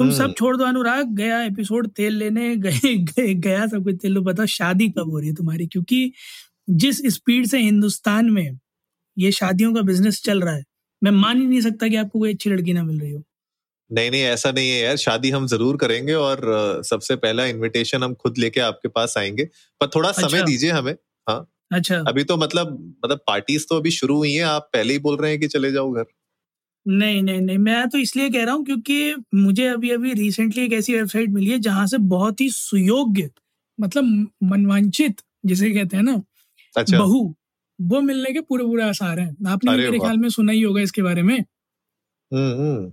तुम हम्म। सब छोड़ दो अनुराग गया एपिसोड तेल लेने गए, गए गया सब कुछ तेल लो बताओ शादी कब हो रही है तुम्हारी क्योंकि जिस स्पीड से हिंदुस्तान में ये शादियों का बिज़नेस चल रहा है मैं मान ही नहीं सकता कि आपको कोई अच्छी लड़की ना मिल रही हो नहीं नहीं ऐसा नहीं है यार शादी हम ज़रूर करेंगे और सबसे पहला इनविटेशन हम खुद लेके आपके पास आएँगे पर थोड़ा अच्छा। समय। दीजिए हमें हाँ अच्छा अभी तो मतलब मतलब पार्टीज़ तो अभी शुरू हुई है आप पहले ही बोल रहे हैं कि चले जाओ घर नहीं नहीं नहीं मैं तो इसलिए कह रहा हूँ क्योंकि मुझे अभी अभी रिसेंटली एक ऐसी वेबसाइट मिली है जहाँ से बहुत ही सुयोग्य मतलब मनवांचित जिसे कहते हैं ना अच्छा। बहू वो मिलने के पूरे पूरे आसार हैं। आपने मेरे ख्याल में सुना ही होगा इसके बारे में। हम्म हम्म।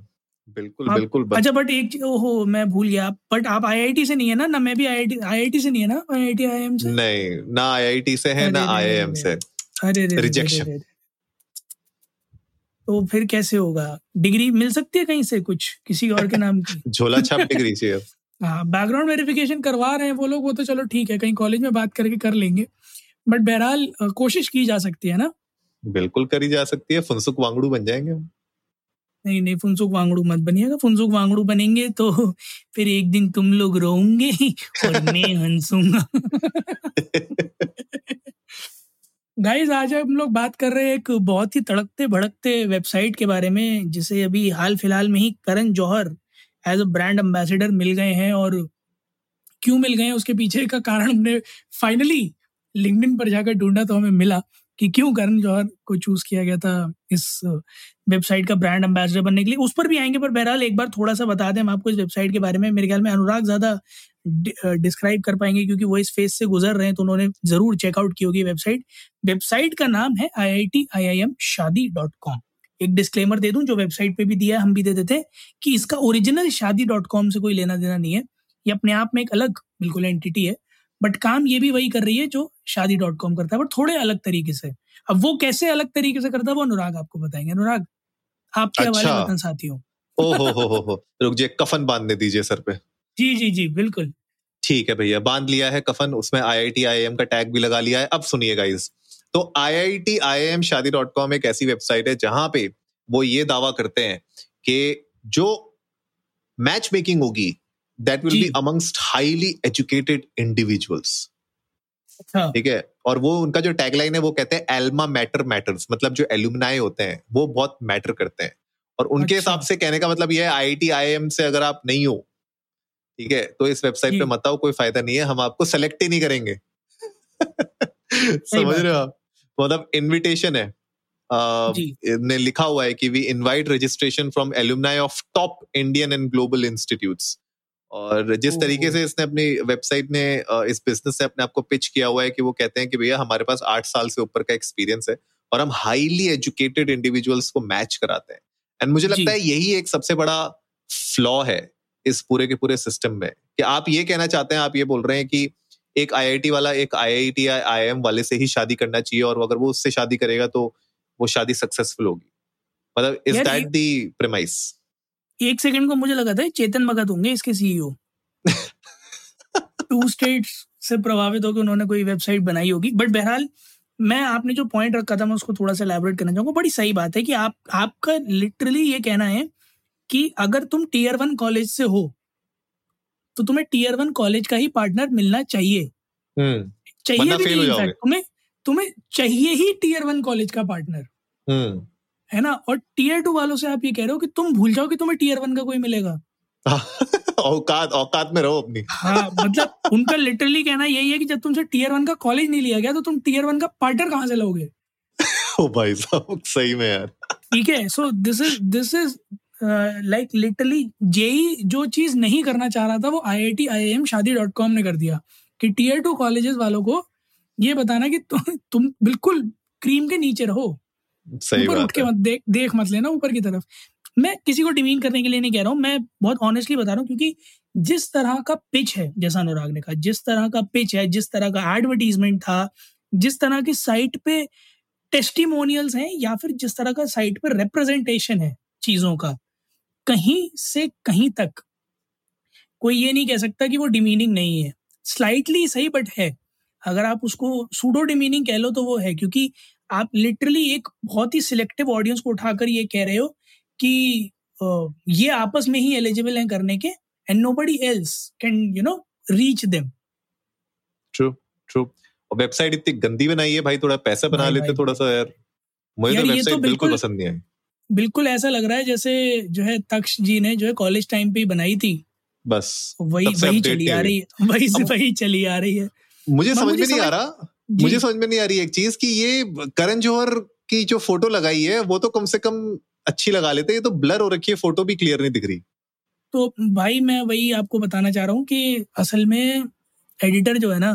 बिल्कुल आप- बिल्कुल अच्छा बट एक ओहो मैं भूल गया बट आप आईआईटी से नहीं है ना? ना मैं भी आईआईटी आईआईटी से नहीं है ना? आईआईटी आईएम से? नहीं ना आईआईटी से है ना अरे, से। अरे तो फिर कैसे होगा? डिग्री मिल सकती है कहीं से कुछ? किसी और के नाम की? झोला छाप डिग्री चाहिए हाँ। बैकग्राउंड वेरिफिकेशन करवा रहे हैं वो लोग वो तो चलो ठीक है कहीं कॉलेज में बात करके कर लेंगे। बट बहरहाल कोशिश की जा सकती है ना? बिल्कुल करी जा सकती है फुनसुक वांगड़ू बन जाएँगे हम। नहीं नहीं फुनसुक वांगड़ू मत बनिएगा फुनसुक वांगड़ू बनेंगे तो फिर एक दिन तुम लोग रोओगे और मैं हंसूँगा। गाइस आज हम लोग बात कर रहे हैं एक बहुत ही तड़कते भड़कते वेबसाइट के बारे में, जिसे अभी हाल फ़िलहाल में ही Karan Johar as a brand ambassador मिल गए हैं और क्यों मिल गए हैं, उसके पीछे का कारण हमने फाइनली लिंक्डइन पर जाकर ढूंढा तो हमें मिला कि क्यों करण जौहर को चूज़ किया गया था इस वेबसाइट का ब्रांड एम्बेसडर बनने के लिए। उस पर भी आएँगे, पर बहरहाल एक बार थोड़ा सा बता दें हम आपको इस वेबसाइट के बारे में। मेरे ख्याल में अनुराग ज़्यादा डिस्क्राइब कर पाएँगे क्योंकि वो इस फ़ेज़ से गुजर रहे हैं तो उन्होंने ज़रूर चेकआउट की होगी वेबसाइट वेबसाइट का नाम है I I T I I M Shaadi dot com एक डिस्क्लेमर दे दूँ जो वेबसाइट पे भी दिया है हम भी दे देते हैं कि इसका ओरिजिनल शादी डॉट कॉम से कोई लेना देना नहीं है। ये अपने आप में एक अलग बिल्कुल एंटिटी है बट काम ये भी वही कर रही है जो शादी डॉट कॉम करता है बट थोड़े अलग तरीके से। अब वो कैसे अलग तरीके से करता है वो अनुराग आपको बताएँगे। अनुराग आपके हवाले अच्छा। साथियों। ओ हो हो हो हो। रुक जाइए कफन बांधने दीजिए सर पे। जी जी जी बिल्कुल। ठीक है भैया बाँध लिया है कफन उसमें आई आई का टैग भी लगा लिया है। अब सुनिए गाइस तो I I T I M Shaadi dot com एक ऐसी वेबसाइट है जहाँ पे वो ये दावा करते हैं कि जो मैच मेकिंग होगी that will be amongst highly educated individuals अच्छा। ठीक है और वो उनका जो टैगलाइन है वो कहते हैं एल्मा मैटर मैटर्स मतलब जो एल्यूमिनाई होते हैं वो बहुत मैटर करते हैं। और उनके हिसाब अच्छा। हिसाब से कहने का मतलब ये है आई आई आई एम से अगर आप नहीं हो ठीक है? तो इस वेबसाइट पे मत आओ कोई फ़ायदा नहीं है हम आपको सेलेक्ट ही नहीं करेंगे। समझ रहे हो आप? मतलब इनविटेशन है। ने लिखा हुआ है कि we invite registration from alumni of top Indian and global institutes और जिस। तरीके से इसने अपनी वेबसाइट ने इस बिज़नेस से अपने आप को पिच किया हुआ है कि वो कहते हैं कि भैया हमारे पास आठ साल से ऊपर का एक्सपीरियंस है और हम हाईली एजुकेटेड इंडिविजुअल्स को मैच कराते हैं। एंड मुझे लगता है यही एक सबसे बड़ा फ्लॉ है। इस पूरे के पूरे सिस्टम में कि आप ये कहना चाहते हैं आप ये बोल रहे हैं कि एक आईआईटी वाला एक आईआईटी या आईआईएम वाले से ही शादी करना चाहिए और अगर वो उससे शादी करेगा तो वो शादी सक्सेसफुल होगी। मतलब इज़ दैट दी प्रेमाइस एक सेकंड को मुझे लगा था चेतन भगत होंगे इसके सीईओ टू स्टेट्स से प्रभावित होकर उन्होंने कोई वेबसाइट बनाई होगी। बट बहरहाल मैं आपने जो पॉइंट रखा था मैं उसको थोड़ा सा एलैबोरेट करना चाहूँगा। बड़ी सही बात है कि आप आपका लिटरली ये कहना है कि अगर तुम टीयर वन कॉलेज से हो तो तुम्हें टीयर वन कॉलेज का ही पार्टनर मिलना चाहिए। हम्म। चाहिए भी नहीं। तुम्हें तुम्हें चाहिए ही टीयर वन कॉलेज का पार्टनर हम्म। है ना? और टीयर टू वालों से आप ये कह रहे हो कि तुम भूल जाओ कि तुम्हें टीयर वन का कोई मिलेगा। औकात औकात में रहो अपनी। हाँ मतलब उनका लिटरली कहना यही है कि जब तुमसे टीयर वन का कॉलेज नहीं लिया गया तो तुम टीयर वन का पार्टनर कहाँ से लोगे? ओ भाई साहब सही में यार। ठीक है so this is this is like literally JEE जो चीज़ नहीं करना चाह रहा था वो I I T I M Shaadi dot com ने कर दिया। कि टीयर टू कॉलेजेस वालों को ये बताना कि तुम तुम बिल्कुल क्रीम के नीचे रहो। ऊपर उठ के मत देख देख मत लेना ऊपर की तरफ़। मैं किसी को डिमीन करने के लिए नहीं कह रहा हूँ मैं बहुत ऑनेस्टली बता रहा हूँ क्योंकि जिस तरह का पिच है जैसा अनुराग ने कहा जिस तरह का पिच है जिस तरह का एडवर्टीजमेंट था जिस तरह की साइट पे टेस्टिमोनियल्स हैं या फिर जिस तरह का साइट पे रिप्रेजेंटेशन है चीज़ों का कहीं से कहीं तक। कोई ये नहीं कह सकता कि वो डिमीनिंग नहीं है। स्लाइटली सही बट है। अगर आप उसको सूडो डिमीनिंग कह लो तो वो है क्योंकि आप लिटरली एक बहुत ही सिलेक्टिव ऑडियंस को उठाकर ये कह रहे हो कि ये आपस में ही एलिजिबल हैं करने के and nobody else can you know reach them true true और वेबसाइट इतनी गंदी बनाई है भाई थोड़ा पैसा बना लेते थोड़ा सा यार। मुझे तो वेबसाइट तो बिल्कुल पसंद नहीं आई। बिल्कुल ऐसा लग रहा है जैसे जो है तक्ष जी ने जो है कॉलेज टाइम पे बनाई थी। बस वही वही चली आ रही है। वही से वही चली आ रही है। मुझे समझ में नहीं आ रहा। मुझे समझ में नहीं आ रही एक चीज़ कि ये करण जौहर की जो फ़ोटो लगाई है वो तो कम से कम अच्छी लगा लेते ये तो ब्लर हो रखी है फ़ोटो भी क्लियर नहीं दिख रही। तो भाई मैं वही आपको बताना चाह रहा हूँ कि असल में एडिटर जो है ना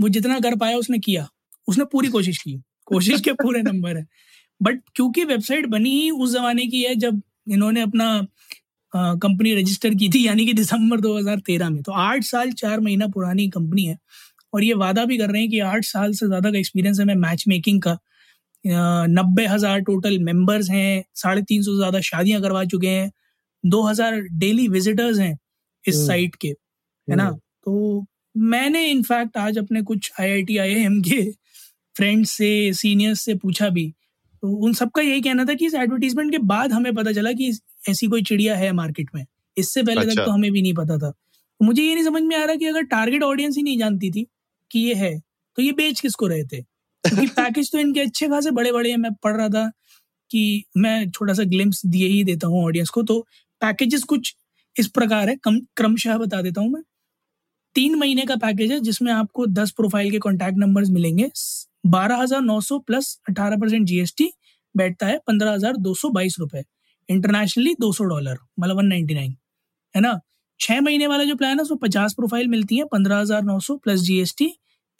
वो जितना कर पाया उसने किया। उसने पूरी कोशिश की। कोशिश के पूरे नंबर है। बट क्योंकि वेबसाइट बनी ही उस जमाने की है जब इन्होंने अपना कंपनी रजिस्टर की थी यानी कि दिसंबर 2013 में तो आठ साल चार महीना पुरानी कंपनी है और ये वादा भी कर रहे हैं कि आठ साल से ज़्यादा का एक्सपीरियंस है मैं मैच मेकिंग का नब्बे हज़ार टोटल मेंबर्स हैं साढ़े तीन सौ से ज़्यादा शादियाँ करवा चुके हैं दो हज़ार डेली विजिटर्स हैं इस साइट हम्म। के है ना हम्म। तो मैंने इनफैक्ट आज अपने कुछ I I T I M के फ्रेंड्स से सीनियर्स से पूछा भी तो उन सबका यही कहना था कि इस एडवर्टीजमेंट के बाद हमें पता चला कि ऐसी कोई चिड़िया है मार्केट में। इससे पहले अच्छा। तक तो हमें भी नहीं पता था। तो मुझे ये नहीं समझ में आ रहा कि अगर टारगेट ऑडियंस ही नहीं जानती थी कि ये है तो ये बेच किसको रहे थे? क्योंकि पैकेज तो इनके अच्छे खासे बड़े बड़े हैं। मैं पढ़ रहा था कि मैं छोटा सा ग्लिम्स दिए ही देता हूँ ऑडियंस को तो पैकेजेस कुछ इस प्रकार है। कम क्रमशः बता देता हूँ मैं। तीन महीने का पैकेज है जिसमें आपको दस प्रोफ़ाइल के कॉन्टैक्ट नंबर्स मिलेंगे। बारह हज़ार नौ सौ प्लस अठारह परसेंट जीएसटी बैठता है पंद्रह हज़ार दो सौ बाईस रुपए। इंटरनेशनली दो सौ डॉलर मतलब वन नाइनटी नाइन है ना? छह महीने वाला जो प्लान है, उसमें पचास प्रोफ़ाइल मिलती है, पंद्रह हज़ार नौ सौ प्लस जीएसटी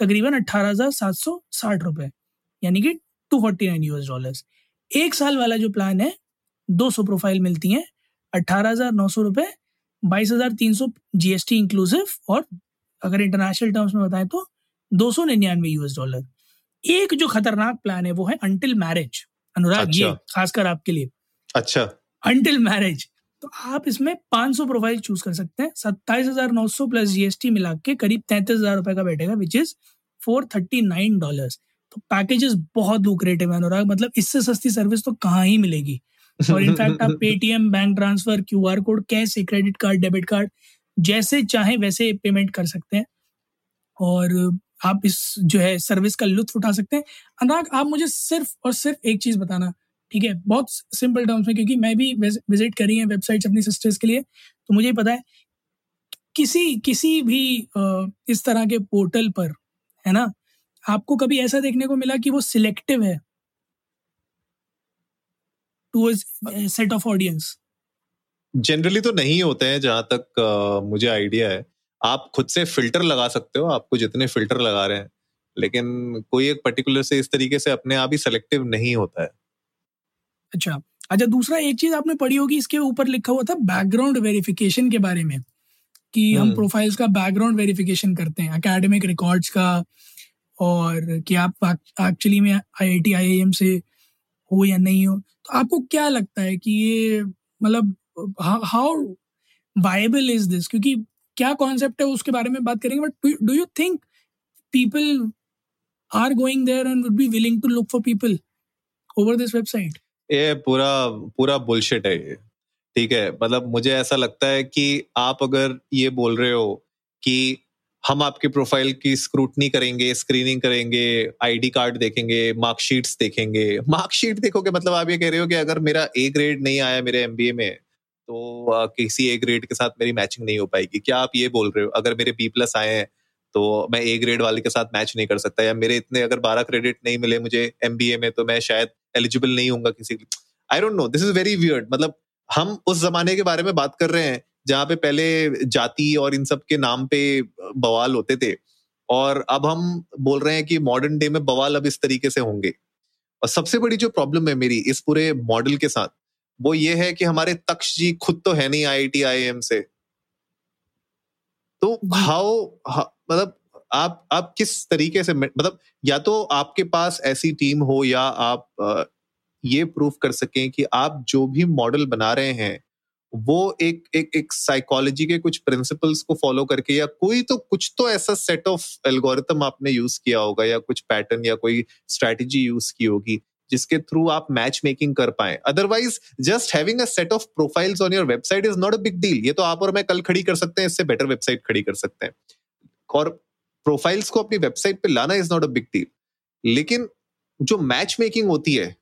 तकरीबन अट्ठारह हज़ार सात सौ साठ रुपए, यानी कि two forty nine US dollar एक साल वाला जो प्लान है, दो सौ प्रोफ़ाइल मिलती हैं अट्ठारह हज़ार नौ सौ रुपए, बाईस हज़ार तीन सौ जीएसटी इंक्लूसिव और अगर इंटरनेशनल टर्म्स में बताएँ तो दो सौ निन्यानवे यूएस डॉलर एक जो खतरनाक प्लान है वो है अंटिल मैरिज अनुराग अच्छा। ये खासकर आपके लिए। अच्छा। अंटिल मैरिज तो आप इसमें 500 प्रोफ़ाइल चूज़ कर सकते हैं। सत्ताईस हज़ार नौ सौ प्लस जीएसटी मिला के करीब तैंतीस हज़ार रुपए का बैठेगा which is four thirty nine dollar तो पैकेजेस बहुत लुक्रेटिव है अनुराग। मतलब इससे सस्ती सर्विस तो कहाँ ही मिलेगी? और इनफैक्ट आप Paytm bank transfer Q R code cash credit card debit card जैसे चाहे वैसे पेमेंट कर सकते हैं। और आप इस जो है सर्विस का लुत्फ उठा सकते हैं। अनुराग आप मुझे सिर्फ़ और सिर्फ़ एक चीज़ बताना ठीक है? बहुत सिंपल टर्म्स में क्योंकि मैं भी विज़िट करी है वेबसाइट्स अपनी सिस्टर्स के लिए तो मुझे पता है किसी किसी भी इस तरह के पोर्टल पर है ना आपको कभी ऐसा देखने को मिला कि वो सिलेक्टिव है? सेट ऑफ़ ऑडियंस जनरली तो नहीं होते हैं जहाँ तक uh, मुझे आइडिया है। आप खुद से फ़िल्टर लगा सकते हो आपको जितने फ़िल्टर लगा रहे हैं। लेकिन कोई एक पर्टिकुलर से इस तरीके से अपने आप ही सेलेक्टिव नहीं होता है। अच्छा। अच्छा दूसरा एक चीज़ आपने पढ़ी होगी इसके ऊपर लिखा हुआ था बैकग्राउंड वेरिफिकेशन के बारे में कि हम प्रोफाइल्स हम्म। का बैकग्राउंड वेरिफिकेशन करते हैं एकेडमिक रिकॉर्ड्स का और कि आप एक्चुअली में आई I T I I M से हो या नहीं हो। तो आपको क्या लगता है कि ये मतलब हाउ वायबल इज़ दिस क्योंकि क्या कॉन्सेप्ट है उसके बारे में बात करेंगे but do you think people are going there and would be willing to look for people over this website ये पूरा पूरा बुलशिट है ये। ठीक है मतलब मुझे ऐसा लगता है कि आप अगर ये बोल रहे हो कि हम आपके प्रोफ़ाइल की स्क्रूटनी करेंगे स्क्रीनिंग करेंगे आईडी कार्ड देखेंगे मार्कशीट्स देखेंगे। मार्कशीट देखोगे मतलब आप ये कह रहे हो कि अगर मेरा ए ग्रेड नहीं आया मेरे एमबीए में तो किसी ए ग्रेड के साथ मेरी मैचिंग नहीं हो पाएगी। क्या आप ये बोल रहे हो? अगर मेरे बी प्लस आए हैं तो मैं ए ग्रेड वाले के साथ मैच नहीं कर सकता या मेरे इतने अगर बारह क्रेडिट नहीं मिले मुझे एमबीए में तो मैं शायद एलिजिबल नहीं हूँ किसी के I don't know this is very weird मतलब हम उस जमाने के बारे में बात कर रहे हैं, जहाँ पे पहले जाति और इन सब के नाम पे बवाल होते थे। और अब हम बोल रहे हैं कि मॉडर्न डे में बवाल अब इस तरीके से होंगे। और सबसे बड़ी जो प्रॉब्लम है मेरी इस पूरे मॉडल के साथ वो ये है कि हमारे तक्ष जी खुद तो है नहीं आई टी आई एम से। तो हाउ मतलब आप आप किस तरीके से मतलब या तो आपके पास ऐसी टीम हो या आप ये प्रूफ कर सकें कि आप जो भी मॉडल बना रहे हैं वो एक एक एक साइकोलॉजी के कुछ प्रिंसिपल्स को फॉलो करके या कोई तो कुछ तो ऐसा सेट ऑफ़ एल्गोरिथम आपने यूज़ किया होगा या कुछ पैटर्न या कोई स्ट्रेटजी यूज़ की होगी। जिसके थ्रू आप मैच मेकिंग कर पाए। Otherwise just having a set of profiles on your website is not a big deal ये तो आप और मैं कल खड़ी कर सकते हैं इससे बेटर वेबसाइट खड़ी कर सकते हैं। और प्रोफाइल्स को अपनी वेबसाइट पे लाना is not a big deal लेकिन जो मैच मेकिंग होती है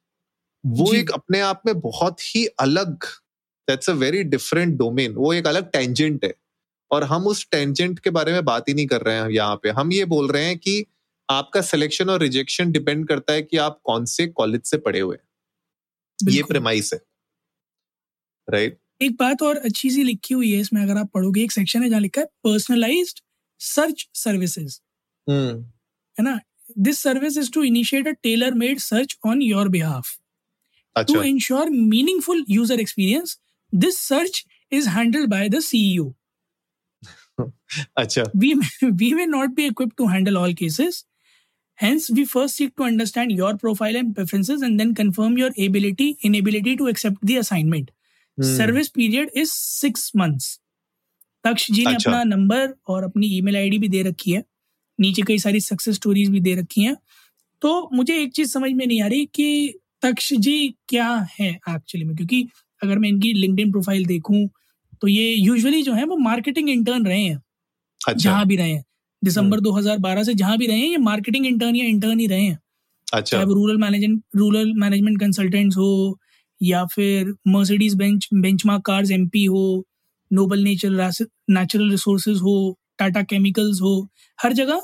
वो एक अपने आप में बहुत ही अलग that's a very different domain वो एक अलग टेंजेंट है। और हम उस टेंजेंट के बारे में बात ही नहीं कर रहे हैं यहाँ पे। हम ये बोल रहे हैं कि आपका सिलेक्शन और रिजेक्शन डिपेंड करता है कि आप कौन से कॉलेज से पढ़े हुए ये प्रेमाइस है राइट right? एक बात और अच्छी सी लिखी हुई है इसमें अगर आप पढ़ोगे एक सेक्शन है जहाँ लिखा है पर्सनलाइज्ड सर्च सर्विसेज़ है ना this service is to initiate a tailor made search on your behalf to ensure meaningful user experience this search is handled by the CEO. Achha. We, we may not be equipped to handle all cases. Hence, we first seek to understand your profile and preferences and then confirm your ability, inability to accept the assignment. Hmm. Service period is six months. Taksh ji ने अपना number और अपनी email ID भी दे रखी है नीचे कई सारी सक्सेस स्टोरीज भी दे रखी हैं तो मुझे एक चीज़ समझ में नहीं आ रही कि तक्ष जी क्या है एक्चुअली में क्योंकि अगर मैं इनकी लिंकड प्रोफ़ाइल देखूँ तो ये यूजुअली जो है वो मार्केटिंग इंटर्न रहे हैं अच्छा। जहाँ भी रहे हैं दिसंबर 2012 हम्म। से जहाँ भी रहे हैं ये मार्केटिंग इंटर्न या इंटर्न ही रहे हैं। अच्छा। चाहे rural management rural management consultants हो या फिर Mercedes bench benchmark cars MP हो नोबल नेचर नेचुरल रिसोर्सेज हो टाटा केमिकल्स हो हर जगह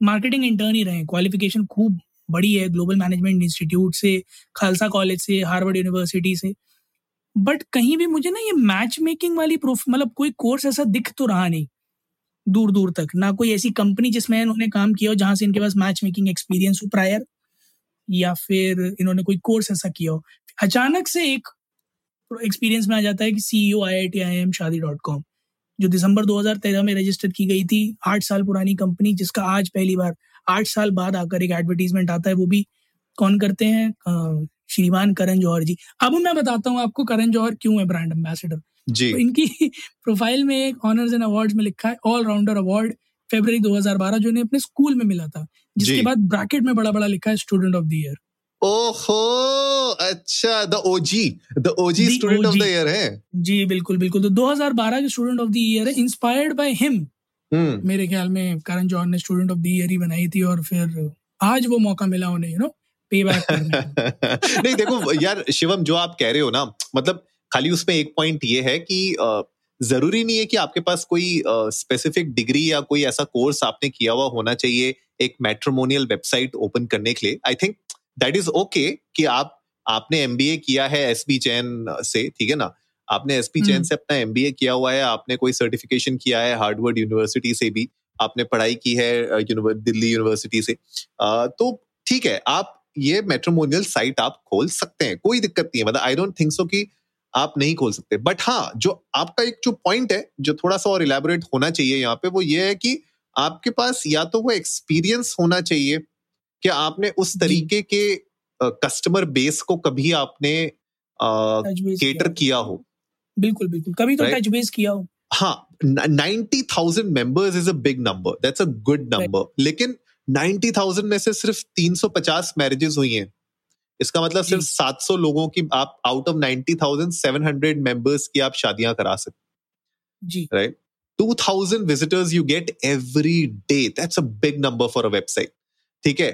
मार्केटिंग इंटर्न ही रहे। क्वालिफिकेशन खूब बड़ी है ग्लोबल मैनेजमेंट इंस्टीट्यूट से खालसा कॉलेज से हार्वर्ड यूनिवर्सिटी से। बट कहीं भी मुझे ना ये मैच मेकिंग वाली प्रूफ मतलब कोई कोर्स ऐसा दिख तो रहा नहीं। दूर दूर तक। ना कोई ऐसी कंपनी जिसमें इन्होंने काम किया हो जहाँ से इनके पास मैच मेकिंग एक्सपीरियंस हो प्रायर या फिर इन्होंने कोई कोर्स ऐसा किया हो। अचानक से एक एक्सपीरियंस में आ जाता है कि C E I I T I M Shaadi dot com जो दिसंबर 2013 में रजिस्टर की गई थी। आठ साल पुरानी कंपनी जिसका आज पहली बार, आठ साल बाद आकर एक एडवर्टीजमेंट आता है, वो भी कौन करते हैं? श्रीमान करण जौहर जी। अब मैं बताता हूँ आपको करण जौहर क्यों है ब्रांड एम्बेसडर जी। तो इनकी प्रोफ़ाइल में एक ऑनर्स एंड अवार्ड में लिखा है ऑल राउंडर अवार्ड फेबर 2012 जो इन्हें अपने स्कूल में मिला था जिसके बाद ब्रैकेट में बड़ा बड़ा लिखा है स्टूडेंट ऑफ़ द ईयर ओहो अच्छा the OG the OG student of the year है। जी बिल्कुल बिल्कुल। तो 2012 के स्टूडेंट ऑफ़ द ईयर है इंस्पायर्ड बाय हिम मेरे ख्याल में करण जौहर ने स्टूडेंट ऑफ़ द ईयर ही बनाई थी और फिर आज वो मौका मिला उन्हें यू नो पे बैक नहीं देखो यार शिवम जो आप कह रहे हो ना मतलब खाली उसमें एक पॉइंट ये है कि ज़रूरी नहीं है कि आपके पास कोई स्पेसिफिक डिग्री या कोई ऐसा कोर्स आपने किया हुआ होना चाहिए एक मेट्रोमोनियल वेबसाइट ओपन करने के लिए। I think that is okay कि आप आपने एमबीए किया है एस बी चैन से ठीक है ना? आपने एस पी चैन हम्म। से अपना एमबीए किया हुआ है आपने कोई सर्टिफिकेशन किया है हार्डवर्ड यूनिवर्सिटी से भी आपने पढ़ाई की है दिल्ली यूनिवर्सिटी से तो ठीक है आप ये मेट्रोमोनियल साइट आप खोल सकते हैं कोई दिक्कत नहीं है। मतलब आई डोंट थिंक सो कि आप नहीं खोल सकते। बट हाँ जो आपका एक जो पॉइंट है जो थोड़ा सा और इलेबोरेट होना चाहिए यहाँ पे वो ये है कि आपके पास या तो वो एक्सपीरियंस होना चाहिए कि आपने उस तरीके के कस्टमर बेस को कभी आपने केटर किया हो। बिल्कुल बिल्कुल। कभी तो टच बेस किया हो। हाँ ninety thousand members is a big number that's a good number लेकिन नाइन्टी थाउज़ेंड में से सिर्फ़ तीन सौ पचास मैरिजेस हुई हैं। इसका मतलब सिर्फ़ सात सौ लोगों की आप out of ninety thousand seven hundred members की आप शादियाँ करा सकते जी। Right two thousand visitors you get every day that's a big number for a website ठीक है?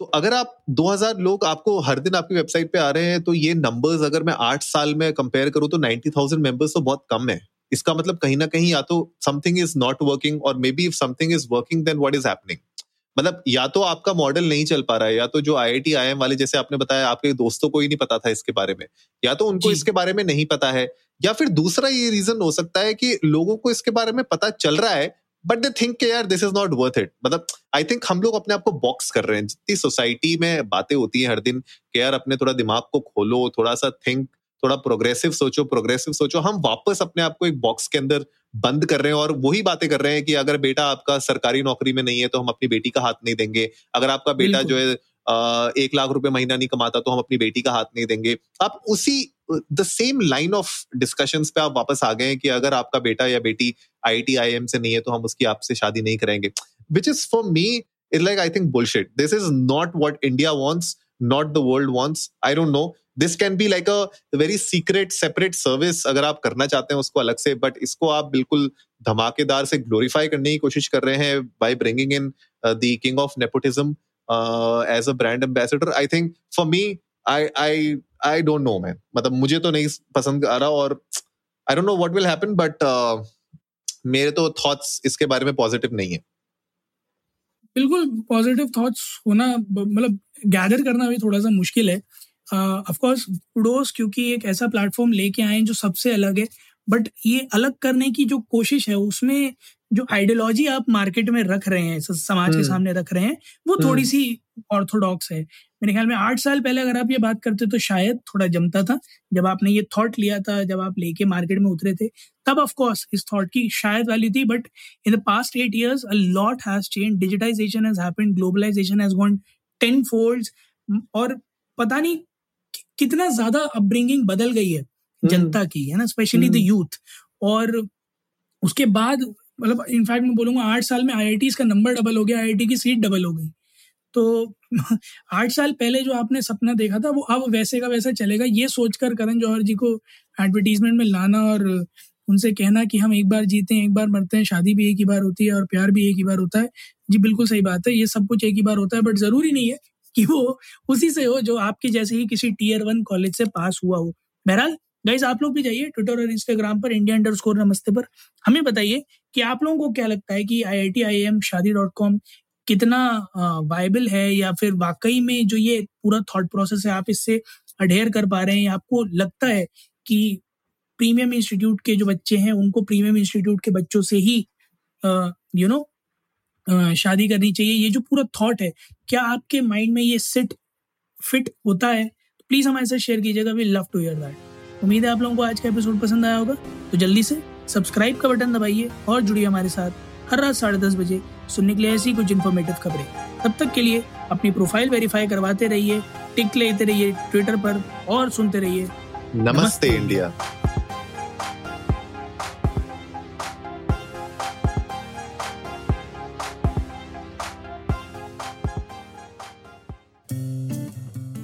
तो अगर आप 2000 लोग आपको हर दिन आपकी वेबसाइट पे आ रहे हैं तो ये नंबर्स अगर मैं आठ साल में कंपेयर करूँ तो 90,000 मेंबर्स तो बहुत कम है। इसका मतलब कहीं ना कहीं या तो समथिंग इज़ नॉट वर्किंग और maybe if something is working then what is happening मतलब या तो आपका मॉडल नहीं चल पा रहा है या तो जो आई आई टी आई एम वाले जैसे आपने बताया आपके दोस्तों को ही नहीं पता था इसके बारे में या तो उनको इसके बारे में नहीं पता है या फिर दूसरा ये रीजन हो सकता है कि लोगों को इसके बारे में पता चल रहा है बट दे थिंक यार this is not worth it मतलब आई थिंक हम लोग अपने आप को बॉक्स कर रहे हैं जितनी सोसाइटी में बातें होती हैं हर दिन कि यार अपने थोड़ा दिमाग को खोलो थोड़ा सा थिंक थोड़ा प्रोग्रेसिव सोचो प्रोग्रेसिव सोचो हम वापस अपने आप को एक बॉक्स के अंदर बंद कर रहे हैं और वही बातें कर रहे हैं कि अगर बेटा आपका सरकारी नौकरी में नहीं है तो हम अपनी बेटी का हाथ नहीं देंगे। अगर आपका बेटा जो है एक लाख रुपए महीना नहीं कमाता तो हम अपनी बेटी का हाथ नहीं देंगे। आप उसी the same line of discussion पे आप वापस आ गए कि अगर आपका बेटा या बेटी आई टी आई एम से नहीं है तो हम उसकी आपसे शादी नहीं करेंगे। Which is for me is like I think bullshit this is not what India wants not the world wants I don't know this can be like a very secret separate service अगर आप करना चाहते हैं उसको अलग से but इसको आप बिल्कुल धमाकेदार से ग्लोरीफाई करने की कोशिश कर रहे हैं by bringing in the king of nepotism as a brand ambassador I think for me I I I don't know man मतलब मुझे तो नहीं पसंद आ रहा और I don't know what will happen but मेरे तो थॉट्स इसके बारे में पॉजिटिव नहीं है। बिल्कुल पॉजिटिव थॉट्स होना मतलब गैदर करना भी थोड़ा सा मुश्किल है। ऑफ़ कोर्स कुडोस क्योंकि एक ऐसा प्लेटफॉर्म लेके आए जो सबसे अलग है। बट ये अलग करने की जो कोशिश है उसमें जो आइडियोलॉजी आप मार्केट में रख रहे हैं समाज के हम्म। सामने रख रहे हैं वो थोड़ी। सी ऑर्थोडॉक्स है। मेरे ख्याल में आठ साल पहले अगर आप ये बात करते तो शायद थोड़ा जमता था। जब आपने ये थॉट लिया था जब आप लेके मार्केट में उतरे थे तब ऑफ़ कोर्स इस थॉट की शायद वैल्यू थी but in the past eight years a lot has change digitization has happened globalization has gone ten folds और पता नहीं कितना ज़्यादा अपब्रिंगिंग बदल गई है हम्म। जनता की है ना? स्पेशली द यूथ और उसके बाद मतलब इनफैक्ट मैं बोलूँगा आठ साल में आई का नंबर डबल हो गया आईआईटी की सीट डबल हो गई। तो आठ साल पहले जो आपने सपना देखा था वो अब वैसे का वैसा चलेगा। ये सोचकर करण जौहर जी को एडवर्टीजमेंट में लाना और उनसे कहना कि हम एक बार जीते हैं एक बार मरते हैं शादी भी एक ही बार होती है और प्यार भी एक ही बार होता है। जी बिल्कुल सही बात है। ये सब कुछ एक ही बार होता है बट ज़रूरी नहीं है कि वो उसी से हो जो आपके जैसे ही किसी टीयर वन कॉलेज से पास हुआ हो। बहरहाल गाइज़ आप लोग भी जाइए ट्विटर और इंस्टाग्राम पर इंडिया अंडर स्कोर नमस्ते पर। हमें बताइए कि आप लोगों को क्या लगता है कि I I T I M Shaadi dot com कितना वायबल है या फिर वाकई में जो ये पूरा थॉट प्रोसेस है, आप इससे अडेयर कर पा रहे हैं? आपको लगता है कि प्रीमियम इंस्टीट्यूट के जो बच्चे हैं, उनको प्रीमियम इंस्टीट्यूट के बच्चों से ही यू नो शादी करनी चाहिए। ये जो पूरा थॉट है क्या आपके माइंड में ये सिट फिट होता है? प्लीज़ हमारे साथ शेयर कीजिएगा। We love to hear that उम्मीद है आप लोगों को आज का एपिसोड पसंद आया होगा। तो जल्दी से सब्सक्राइब का बटन दबाइए और जुड़िए हमारे साथ हर रात साढ़े दस बजे सुनने के लिए ऐसी कुछ इन्फॉर्मेटिव खबरें। तब तक के लिए अपनी प्रोफ़ाइल वेरीफाई करवाते रहिए टिक लेते रहिए ट्विटर पर और सुनते रहिए। नमस्ते इंडिया